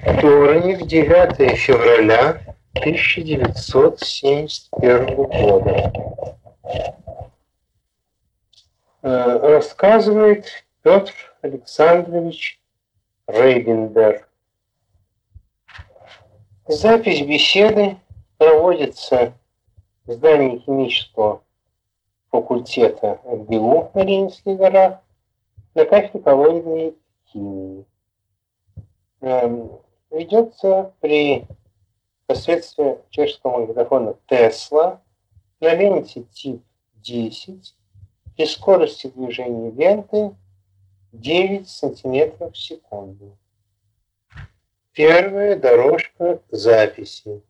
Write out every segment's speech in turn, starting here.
Вторник, 9 февраля 1971 года. Э, рассказывает Петр Александрович Рейбендер. Запись беседы проводится в здании химического факультета МГУ на Ленинских горах на кафедре коллоидной химии. Эм, ведется при посредстве чешского магнитофона Тесла на ленте тип 10 при скорости движения ленты 9 сантиметров в секунду. Первая дорожка записи.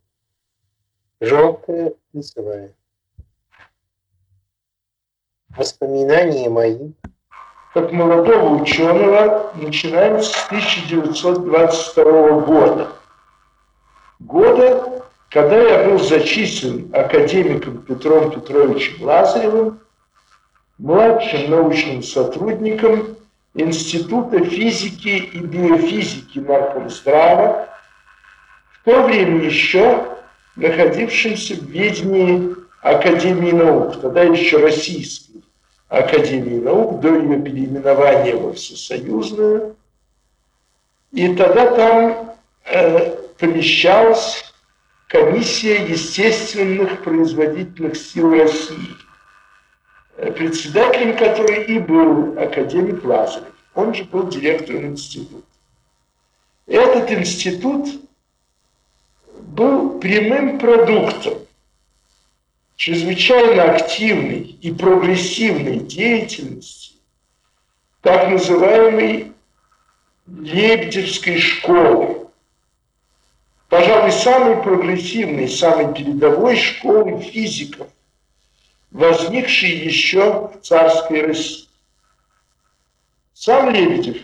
Желтая лицевая. Воспоминания мои как молодого ученого начинаем с 1922 года. Года, когда я был зачислен академиком Петром Петровичем Лазаревым, младшим научным сотрудником Института физики и биофизики Наркомздрава, в то время еще находившимся в ведении Академии наук, тогда еще российской Академии наук, до ее переименования во Всесоюзную. И тогда там э, помещалась комиссия естественных производительных сил России – Э, председателем которой и был академик Лазарев. Он же был директором института. Этот институт был прямым продуктом чрезвычайно активной и прогрессивной деятельности так называемой Лебедевской школы. Пожалуй, самой прогрессивной, самой передовой школы физиков – возникший еще в царской России. Сам Лебедев,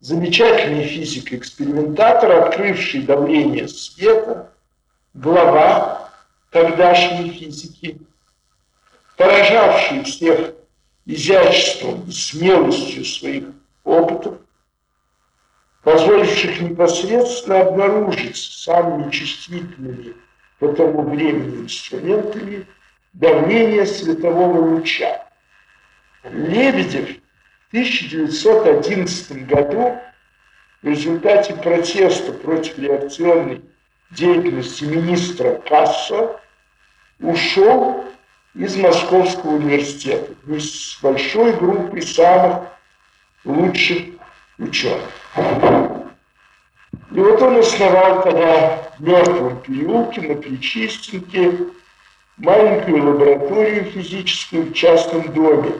замечательный физик-экспериментатор, открывший давление света, глава тогдашней физики, поражавший всех изяществом и смелостью своих опытов, позволивших непосредственно обнаружить самыми чувствительными по тому времени инструментами давление светового луча. Лебедев в 1911 году в результате протеста против реакционной деятельности министра Кассо ушел из Московского университета с большой группой самых лучших ученых. И вот он основал тогда в Мертвом переулке на Причистенке маленькую лабораторию физическую в частном доме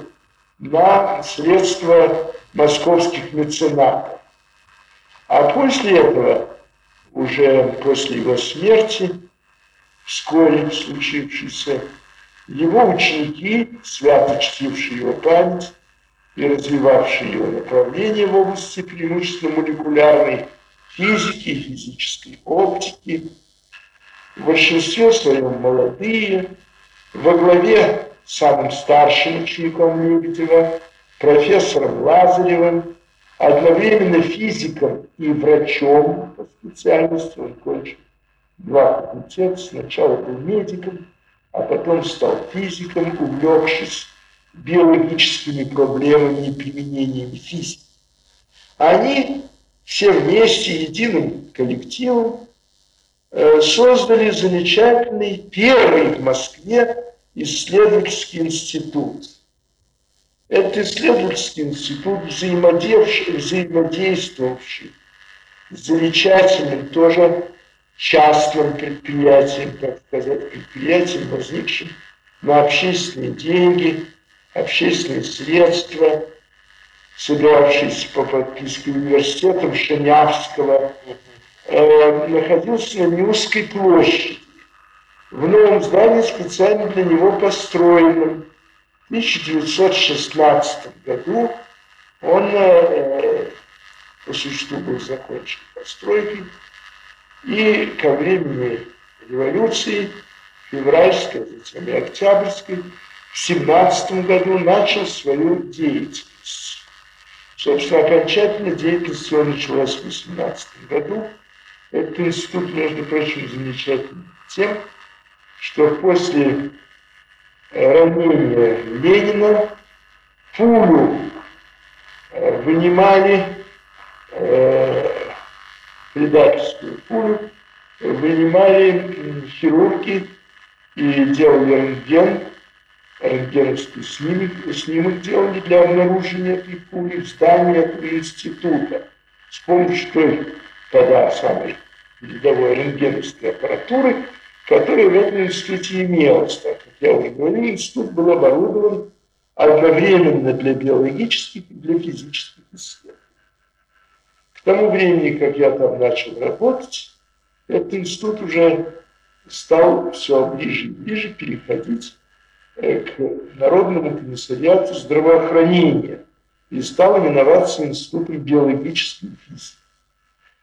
на средства московских меценатов. А после этого, уже после его смерти, вскоре случившейся, его ученики, свято чтившие его память и развивавшие его направление в области преимущественно молекулярной физики, физической оптики, в большинстве своем молодые, во главе самым старшим учеником Лебедева, профессором Лазаревым, одновременно физиком и врачом по специальности, он кончил два факультета, сначала был медиком, а потом стал физиком, увлекшись биологическими проблемами и применениями физики. Они все вместе, единым коллективом, Э, создали замечательный первый в Москве исследовательский институт. Этот исследовательский институт, взаимодействовавший с замечательным тоже частным предприятием, так сказать, предприятием, возникшим на общественные деньги, общественные средства, собиравшиеся по подписке университетом Шенявского, Э, находился на Ньюской площади, в новом здании, специально для него построенном. В 1916 году он э, по существу был закончен постройкой, и ко времени революции, февральской, затем и октябрьской, в 17 году начал свою деятельность. Собственно, окончательно деятельность его началась в 18 году. Этот институт, между прочим, замечательный тем, что после ранения Ленина пулю э, вынимали, э, предательскую пулю, вынимали хирурги и делали рентген, рентгеновский снимок, снимок делали для обнаружения этой пули в здании этого института с помощью той тогда самой передовой рентгеновской аппаратуры, которая в этом институте имелась. Так я уже говорил, институт был оборудован одновременно для биологических и для физических исследований. К тому времени, как я там начал работать, этот институт уже стал все ближе и ближе переходить э, к Народному комиссариату здравоохранения и стал именоваться Институтом биологической физики.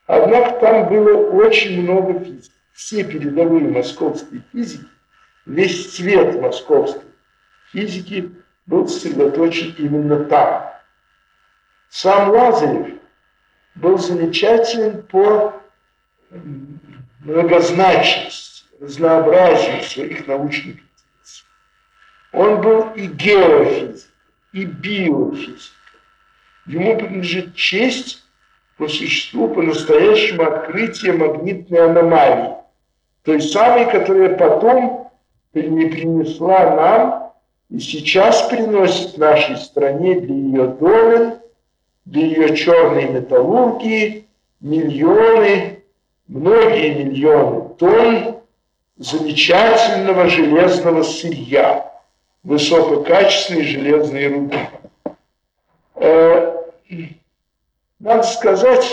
Однако там было очень много физиков. Все передовые московские физики, весь цвет московской физики был сосредоточен именно там. Сам Лазарев был замечателен по многозначности, разнообразию своих научных интересов. Он был и геофизик, и биофизик. Ему принадлежит честь по существу, по-настоящему открытия магнитной аномалии, той самой, которая потом не принесла нам и сейчас приносит нашей стране для ее домен, для ее черной металлургии миллионы, многие миллионы тонн замечательного железного сырья, высококачественной железной руды. Э, надо сказать,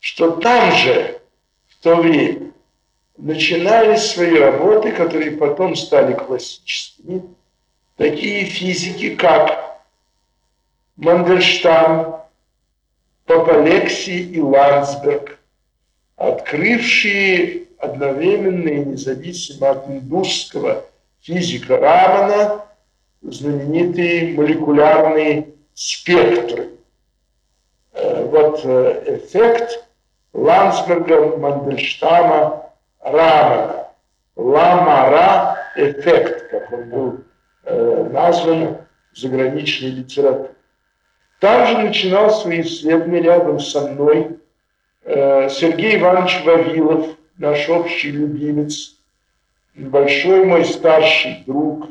что там же, в то время, начинались свои работы, которые потом стали классическими, такие физики, как Мандельштам, Папалексий и Ландсберг, открывшие одновременно и независимо от индусского физика Рамана знаменитые молекулярные спектры. Э, вот э, эффект Ландсберга, Мандельштама, Рамана. Ламара эффект, как он был э, назван в заграничной литературе. Также начинал свои исследования рядом со мной Сергей Иванович Вавилов, наш общий любимец, большой мой старший друг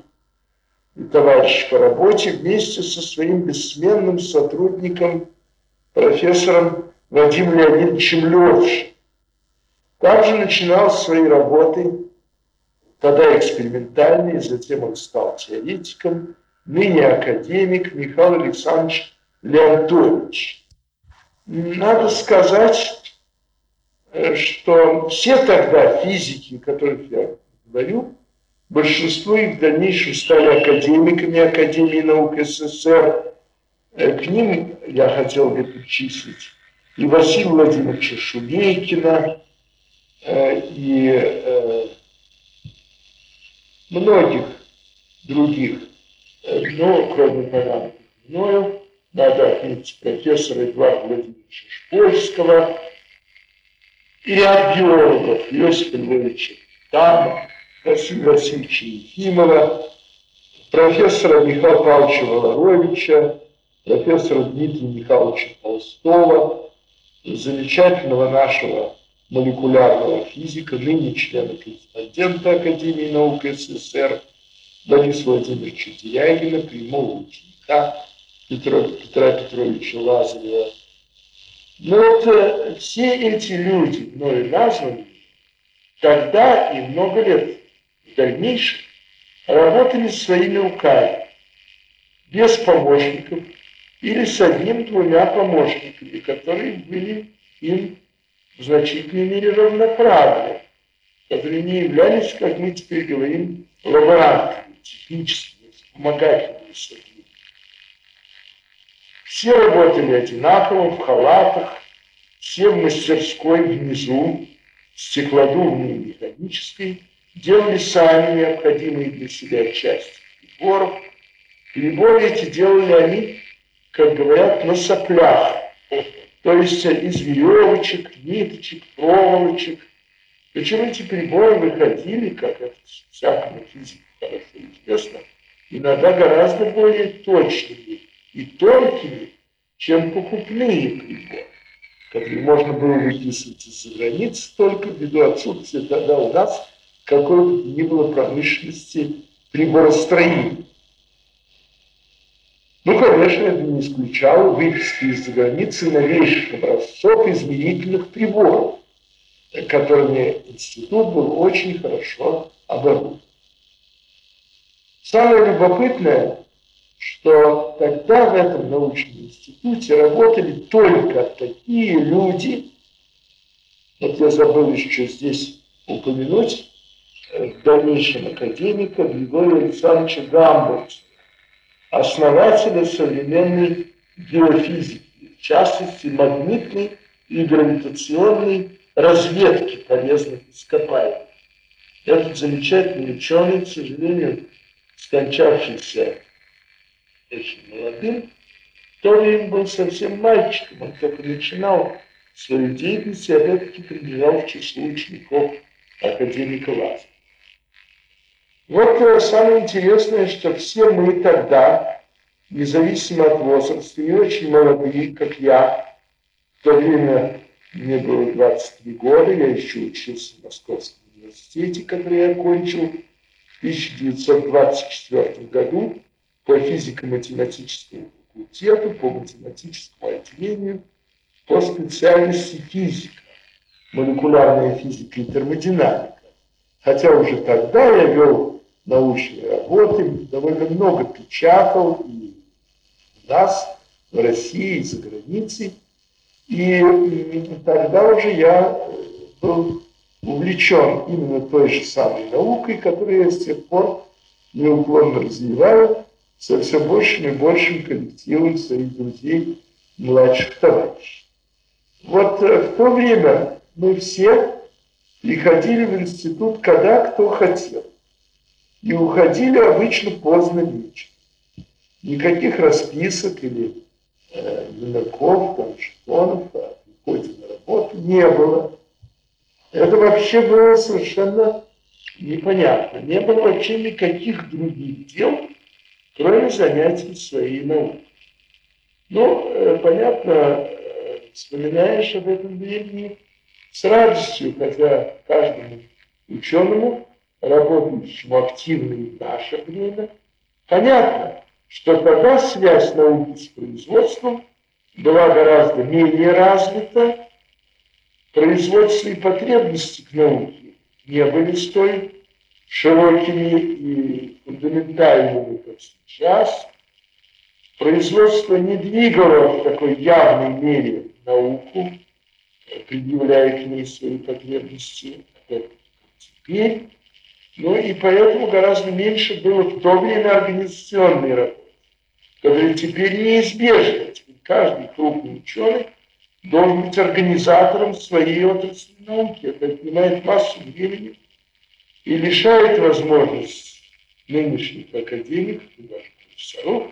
и товарищ по работе, вместе со своим бессменным сотрудником профессором Владимиром Леонидовичем Левшем. Также начинал свои работы, тогда экспериментальные, затем он стал теоретиком, ныне академик Михаил Александрович Леонтович. Надо сказать, э, что все тогда физики, которых я говорю, большинство их в дальнейшем стали академиками Академии наук СССР, Э, к ним я хотел бы причислить и Василия Владимировича Шумейкина, и э, многих других, но кроме порядка мною, надо отметить профессора Эдуарда Владимировича Шпольского и ряд биологов Иосифа Львовича Тама, Василия Васильевича Ефимова, профессора Михаила Павловича Волоровича, профессора Дмитрия Михайловича Толстого, замечательного нашего молекулярного физика, ныне члена-корреспондента Академии наук СССР, Бориса Владимировича Дерягина, прямого ученика Петра, Петра Петровича Лазарева. Но вот э, все эти люди, мною названы, тогда и много лет в дальнейшем работали своими руками, без помощников, или с одним-двумя помощниками, которые были им в значительной мере равноправны, которые не являлись, как мы теперь говорим, лаборантами, техническими, помогательными сотрудниками. Все работали одинаково, в халатах, все в мастерской внизу, стеклодувной и механической, делали сами необходимые для себя части приборов. Приборы эти делали они как говорят, на соплях. То есть из веревочек, ниточек, проволочек. Причем эти приборы выходили, как это всякому физику хорошо известно, иногда гораздо более точными и тонкими, чем покупные приборы, которые можно было выписывать из-за границы только ввиду отсутствия тогда у нас какой бы ни было промышленности приборостроения. Ну, конечно, это не исключало выписки из-за границы новейших образцов измерительных приборов, которыми институт был очень хорошо оборудован. Самое любопытное, что тогда в этом научном институте работали только такие люди, вот я забыл еще здесь упомянуть, э, в дальнейшем академика Григория Александровича Гамбургса, основателя современной геофизики, в частности магнитной и гравитационной разведки полезных ископаемых. Этот замечательный ученый, к сожалению, скончавшийся очень молодым, то время был совсем мальчиком, он только начинал свою деятельность и опять-таки прибежал в число учеников академика Лазарева. Вот э, самое интересное, что все мы тогда, независимо от возраста, и очень молодые, как я, в то время мне было 23 года, я еще учился в Московском университете, который я окончил в 1924 году по физико-математическому факультету, по математическому отделению, по специальности физика, молекулярная физика и термодинамика. Хотя уже тогда я вел научные работы, довольно много печатал и у нас, в России, и за границей. И, тогда уже я был увлечен именно той же самой наукой, которую я с тех пор неуклонно развиваю со все большим и большим коллективом своих друзей, младших товарищей. Вот э, в то время мы все приходили в институт, когда кто хотел. И уходили обычно поздно вечером. Никаких расписок или э, номерков, там, жетонов о приходе на работу не было. Это вообще было совершенно непонятно. Не было вообще никаких других дел, кроме занятий своей наукой. Ну, э, понятно, э, вспоминаешь об этом времени с радостью, хотя каждому ученому, работающему активно и в наше время, понятно, что тогда связь науки с производством была гораздо менее развита, производственные потребности к науке не были столь широкими и фундаментальными, как сейчас. Производство не двигало в такой явной мере науку, предъявляя к ней свои потребности, как теперь. Ну и поэтому гораздо меньше было в то время организационной работы, которые теперь неизбежны. Теперь каждый крупный ученый должен быть организатором своей отрасли науки. Это отнимает массу времени и лишает возможности нынешних академиков и даже профессоров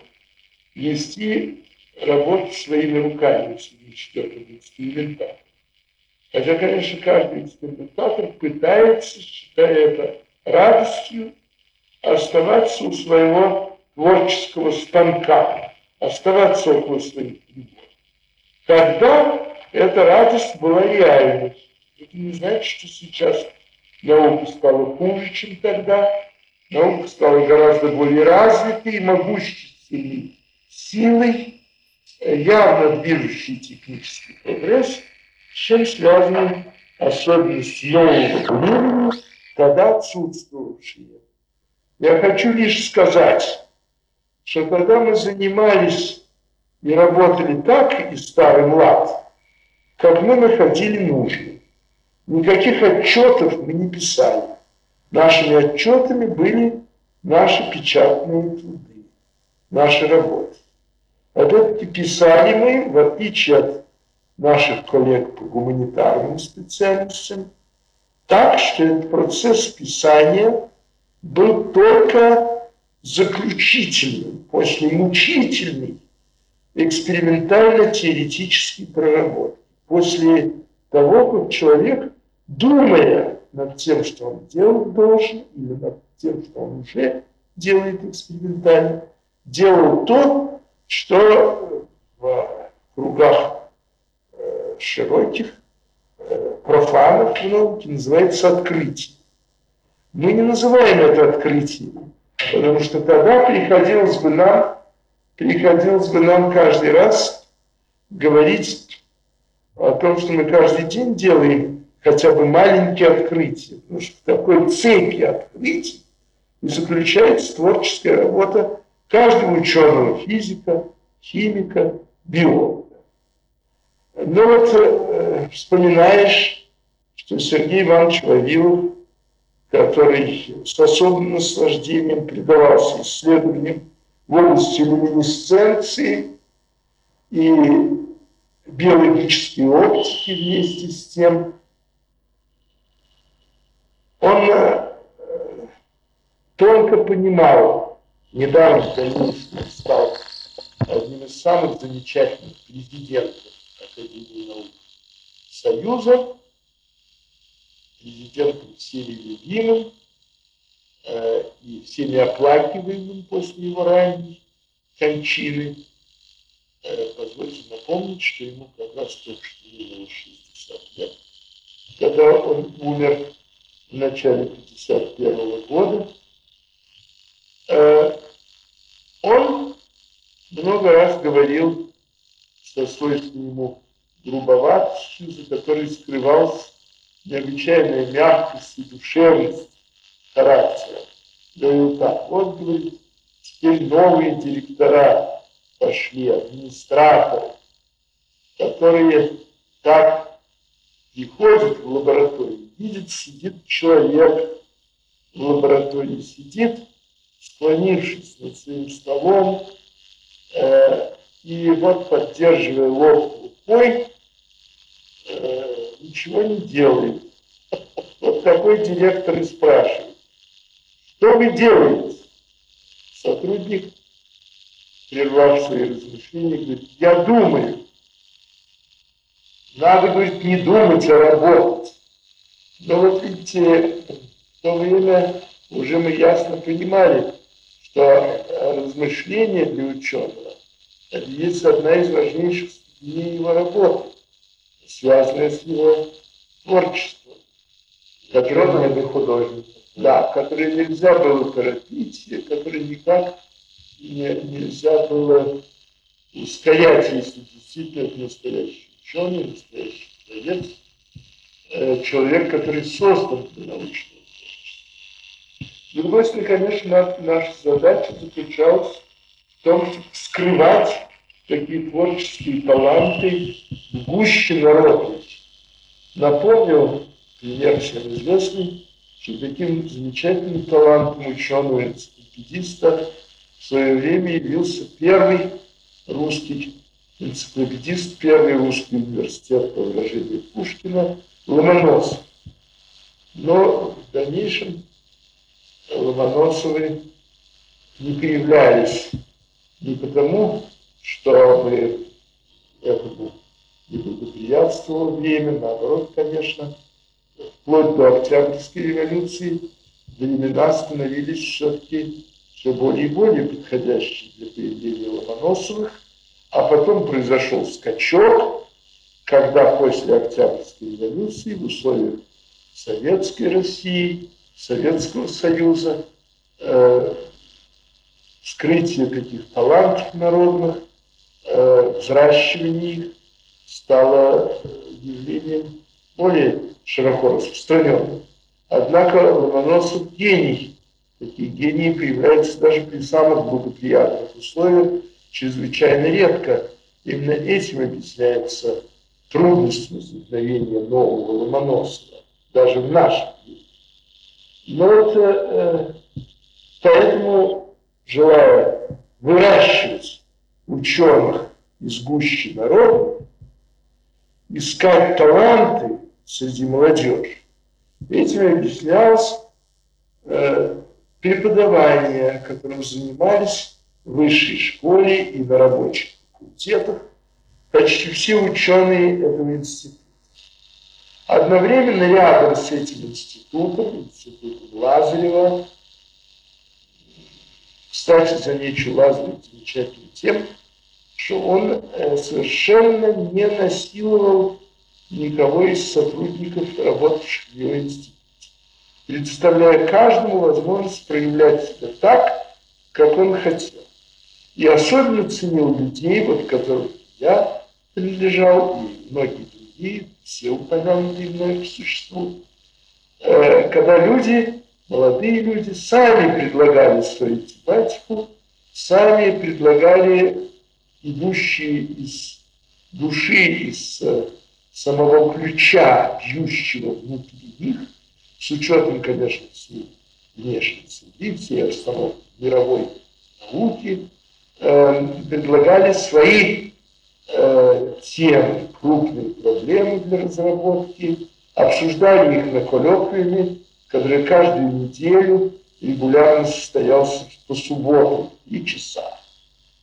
вести работу своими руками, если не четвертым экспериментатором. Хотя, конечно, каждый экспериментатор пытается, считая это радостью, оставаться у своего творческого станка, оставаться около своих приборов. Тогда эта радость была реальной. Это не значит, что сейчас наука стала хуже, чем тогда. Наука стала гораздо более развитой и могущественной силой, явно движущий технический прогресс, с чем связаны особенности нового времени, тогда отсутствовавшие. Я хочу лишь сказать, что когда мы занимались и работали так и старый млад, как мы находили нужным. Никаких отчетов мы не писали. Нашими отчетами были наши печатные труды, наши работы. Опять-таки писали мы, в отличие от наших коллег по гуманитарным специальностям, так, что этот процесс писания был только заключительным, после мучительной экспериментально-теоретической проработки. После того, как человек, думая над тем, что он делать должен, или над тем, что он уже делает экспериментально, делал то, что в кругах э, широких э, профанов в науке называется открытие. Мы не называем это открытием, потому что тогда приходилось бы нам, приходилось бы нам каждый раз говорить о том, что мы каждый день делаем хотя бы маленькие открытия. Потому что в такой цепи открытий и заключается творческая работа каждого ученого, физика, химика, биолога. Но вот э, вспоминаешь, что Сергей Иванович Вавилов, который с особым наслаждением предавался исследованиям в области люминесценции и биологической оптики вместе с тем, он э, тонко понимал, недавно конечно, стал одним из самых замечательных президентов Академии наук Союза, президентом всеми любимым э, и всеми оплакиваемым после его ранней кончины. Э, позвольте напомнить, что ему как раз только было 60 лет, когда он умер в начале 1951 года. Э, он много раз говорил со свойственной ему грубоватостью, за которой скрывался необычайная мягкость и душевность характера. Говорил так, вот, говорит, теперь новые директора пошли, администраторы, которые так приходят в лабораторию, видит, сидит человек в лаборатории, сидит, склонившись над своим столом, э, и вот, поддерживая лоб рукой, ничего не делает. Вот такой директор и спрашивает, что вы делаете? Сотрудник, прервав свои размышления, говорит, я думаю. Надо, говорит, не думать, а работать. Но вот видите, в то время уже мы ясно понимали, что размышление для ученого есть одна из важнейших степеней его работы, связанная с его творчеством. Которое не художник. Да, которое нельзя было торопить, которое никак не, нельзя было ускорять, если действительно это настоящий ученый, настоящий человек, Э, человек, который создан для научного творчества. С другой стороны, конечно, наша задача заключалась в том, чтобы скрывать такие творческие таланты в гуще народа. Напомнил пример всем известный, что таким замечательным талантом ученого энциклопедиста в свое время явился первый русский энциклопедист, первый русский университет по выражению Пушкина – Ломоносов. Но в дальнейшем Ломоносовы не появлялись не потому, что бы этому не благоприятствовало время, наоборот, конечно, вплоть до Октябрьской революции времена становились все-таки все более и более подходящие для появления Ломоносовых, а потом произошел скачок, когда после Октябрьской революции в условиях Советской России, Советского Союза, э, скрытие таких талантов народных, э, взращивание их стало явлением более широко распространенным. Однако Ломоносов гений. Такие гении появляются даже при самых благоприятных условиях чрезвычайно редко. Именно этим объясняется трудность возникновения нового Ломоносова, даже в нашем мире. Но это, э, поэтому, желая выращивать ученых из гущи народа, искать таланты среди молодежи, этим объяснялось э, преподавание, которым занимались в высшей школе и на рабочих факультетах, почти все ученые этого института. Одновременно рядом с этим институтом, институтом Лазарева, кстати, замечу Лазарев замечательным тем, что он э, совершенно не насиловал никого из сотрудников, работавших в его институте, предоставляя каждому возможность проявлять себя так, как он хотел. И особенно ценил людей, вот которым я принадлежал, и многие другие, все упомянутые мной по существу, э, когда люди, молодые люди, сами предлагали свою тематику, сами предлагали идущие из души, из э, самого ключа, бьющего внутри них, с учетом, конечно, всей внешней среды, всей обстановки мировой науки, э, предлагали свои э, темы, крупные проблемы для разработки, обсуждали их на коллоквиуме, который каждую неделю регулярно состоялся по субботам и часам.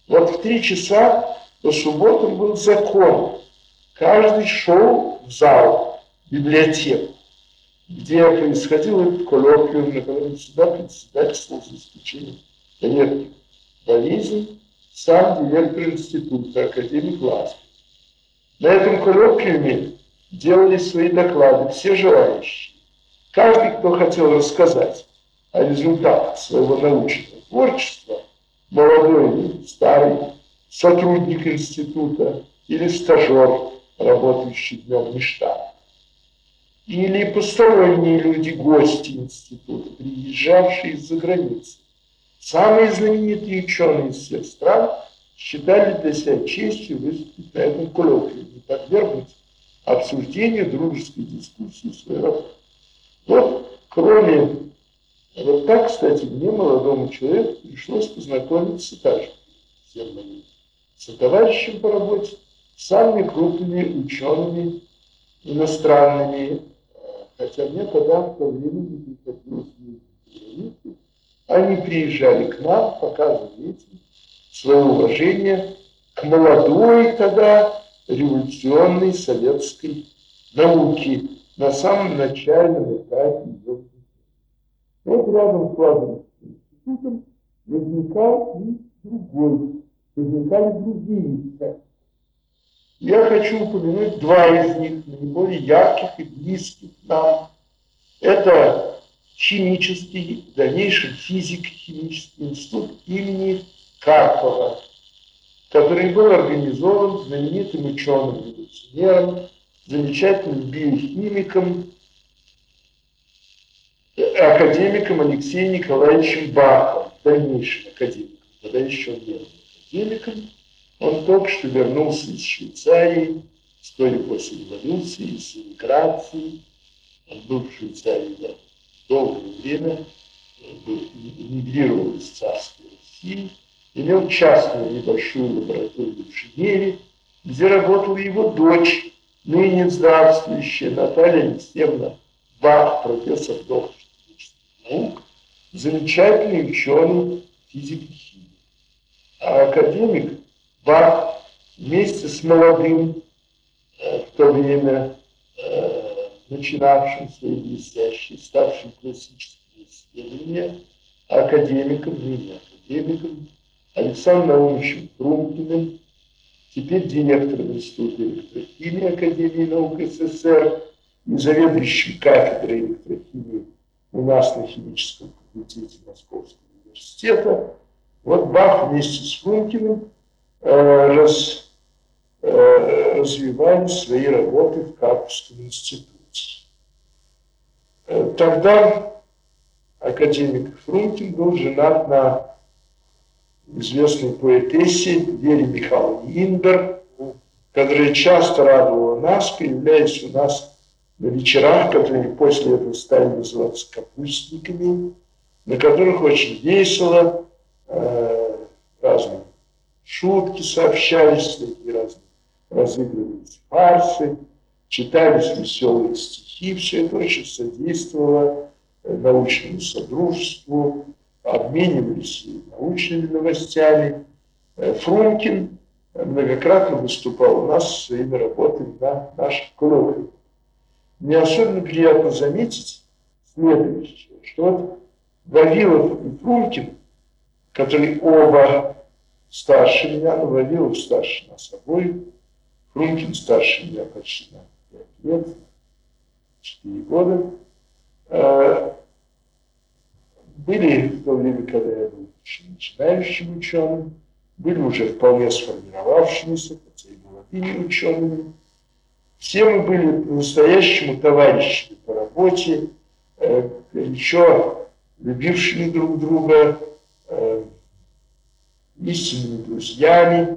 Вот в три часа по субботам был закон. Каждый шел в зал, в библиотеку, где происходил этот коллоквиум, на котором всегда председательствовал за исключением редких болезней, сам директор института, академик Ласки. На этом коллоквиуме делали свои доклады все желающие. Каждый, кто хотел рассказать о результатах своего научного творчества, молодой или старый, сотрудник института или стажер, работающий днем не штат, или посторонние люди, гости института, приезжавшие из-за границы. Самые знаменитые ученые из всех стран считали для себя честью выступить на этом коллоквиуме, подвергнуть обсуждению дружеской дискуссии своей работы. Вот, кроме вот так, кстати, мне, молодому человеку, пришлось познакомиться также всем моим товарищем по работе, с самыми крупными учеными иностранными, хотя мне тогда в то время не приходилось Они приезжали к нам, показывали этим свое уважение к молодой тогда революционной советской науке на самом начальном этапе ее вот рядом с Лазаревским институтом возникал и другой, возникали другие центры. Я хочу упомянуть два из них, наиболее ярких и близких нам. Это химический, в дальнейшем физико-химический институт имени Карпова, который был организован знаменитым ученым-революционером, замечательным биохимиком академиком Алексеем Николаевичем Бахом, дальнейшим академиком, тогда еще не был академиком. Он только что вернулся из Швейцарии, вскоре после революции, из эмиграции. Он был в Швейцарии да, долгое время, эмигрировал из царской России, имел частную небольшую лабораторию в Женеве, где работала его дочь, ныне здравствующая Наталья Алексеевна Бах, профессор доктор наук, замечательный ученый физик и химик. А академик Бах вместе с молодым э, в то время э, начинавшим свои блестящие, ставшим классические исследования, академиком, ныне академиком, Александром Наумовичем Фрумкиным, теперь директором Института электрохимии Академии наук СССР и заведующим кафедрой электрохимии у нас на химическом факультете Московского университета. Вот Бах вместе с Функиным э, раз, э, развивали свои работы в Карповском институте. Э, тогда академик Фрункин был женат на известной поэтессе Вере Михайловне Инбер, которая часто радовала нас, появляясь у нас на вечерах, которые после этого стали называться капустниками, на которых очень весело, э, разные шутки сообщались, такие разные разыгрывались фарсы, читались веселые стихи, все это очень содействовало научному содружеству, обменивались научными новостями. Э, Фрумкин многократно выступал у нас своими работами на наших коллоквиумах. Мне особенно приятно заметить следующее, что вот Вавилов и Фрумкин, которые оба старше меня, но Вавилов старше нас обоих, Фрумкин старше меня почти на 5 лет, 4 года, э, были в то время, когда я был начинающим ученым, были уже вполне сформировавшимися, хотя и молодыми учеными. Все мы были по-настоящему товарищами по работе, э, еще любившими друг друга, э, истинными друзьями,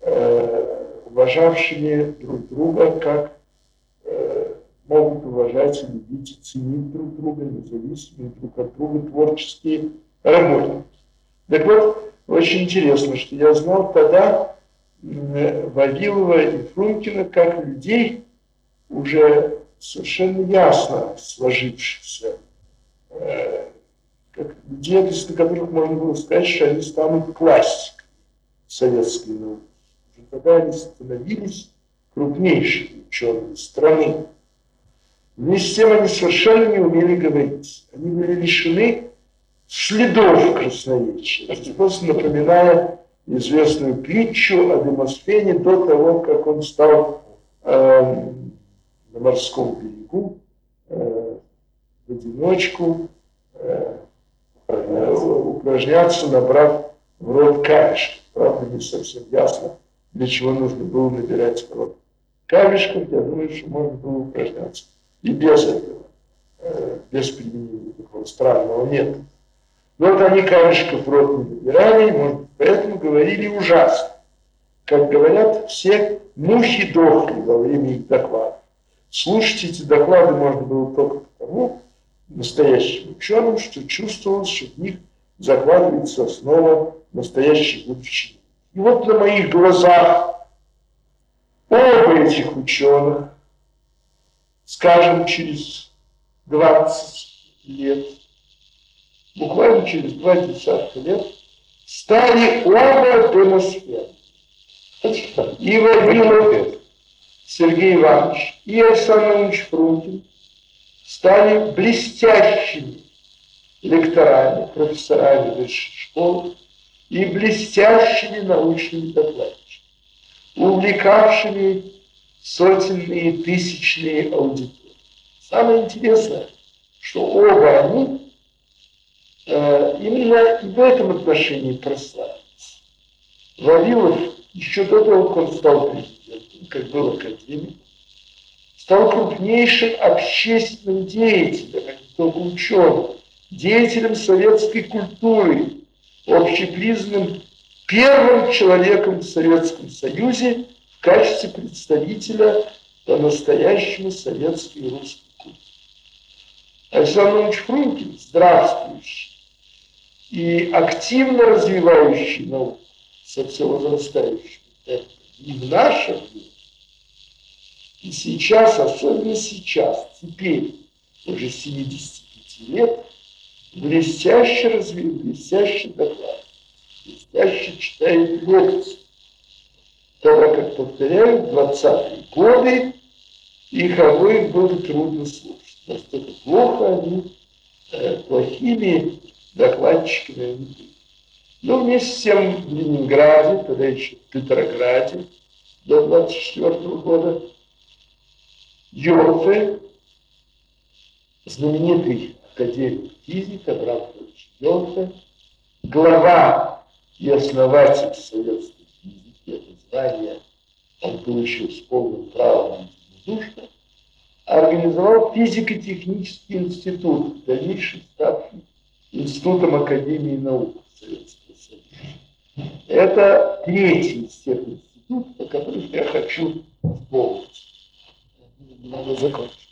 э, уважавшими друг друга, как э, могут уважать любить и ценить друг друга, независимые друг от друга творческие работники. Так вот, очень интересно, что я знал тогда Вавилова и Фрумкина как людей, уже совершенно ясно сложившихся э, как людей, на которых можно было сказать, что они станут классиками советской науки. Уже тогда они становились крупнейшими учеными страны. Вместе с тем они совершенно не умели говорить. Они были лишены следов красноречия. Просто напоминая известную притчу о Демосфене до того, как он стал э, на морском берегу э, в одиночку Э, упражняться, набрав в рот камешки. Правда, не совсем ясно, для чего нужно было набирать в рот камешков. Я думаю, что можно было упражняться и без этого, без применения такого странного метода. Но вот они камешков в рот не набирали, может, поэтому говорили ужасно. Как говорят, все мухи дохли во время их докладов. Слушать эти доклады можно было только потому, настоящим ученым, что чувствовал, что в них закладывается основа настоящей будущего. И вот на моих глазах оба этих ученых, скажем, через 20 лет, буквально через два десятка лет, стали оба демосферы. И Вавилов Сергей Иванович, и Александр Фрункин, стали блестящими лекторами, профессорами высших школ и блестящими научными докладчиками, увлекавшими сотенные тысячные аудитории. Самое интересное, что оба они э, именно в этом отношении прославились. Вавилов еще до того, как он стал президентом, как был академик, стал крупнейшим общественным деятелем, а не только ученым, деятелем советской культуры, общепризнанным первым человеком в Советском Союзе качестве представителя по-настоящему советской и русской культуры. Александр Иванович Фрункин, здравствующий и активно развивающий науку со все возрастающим и в нашем мире, и сейчас, особенно сейчас, теперь, уже 75 лет, блестяще развил, блестяще доклад, блестяще читает лекции. Тогда, как повторяю, в 20-е годы их обоих было трудно слушать. Настолько плохо они, э, плохими докладчиками они были. Но вместе с тем в Ленинграде, тогда еще в Петрограде, до 24 года, Йоффе, знаменитый академик физик Абрам Йоффе, глава и основатель советской звание он получил с полным правом единодушно, организовал физико-технический институт, в дальнейшем ставший Институтом Академии наук Советского Союза. Это третий из тех институтов, о которых я хочу вспомнить. Надо закончить.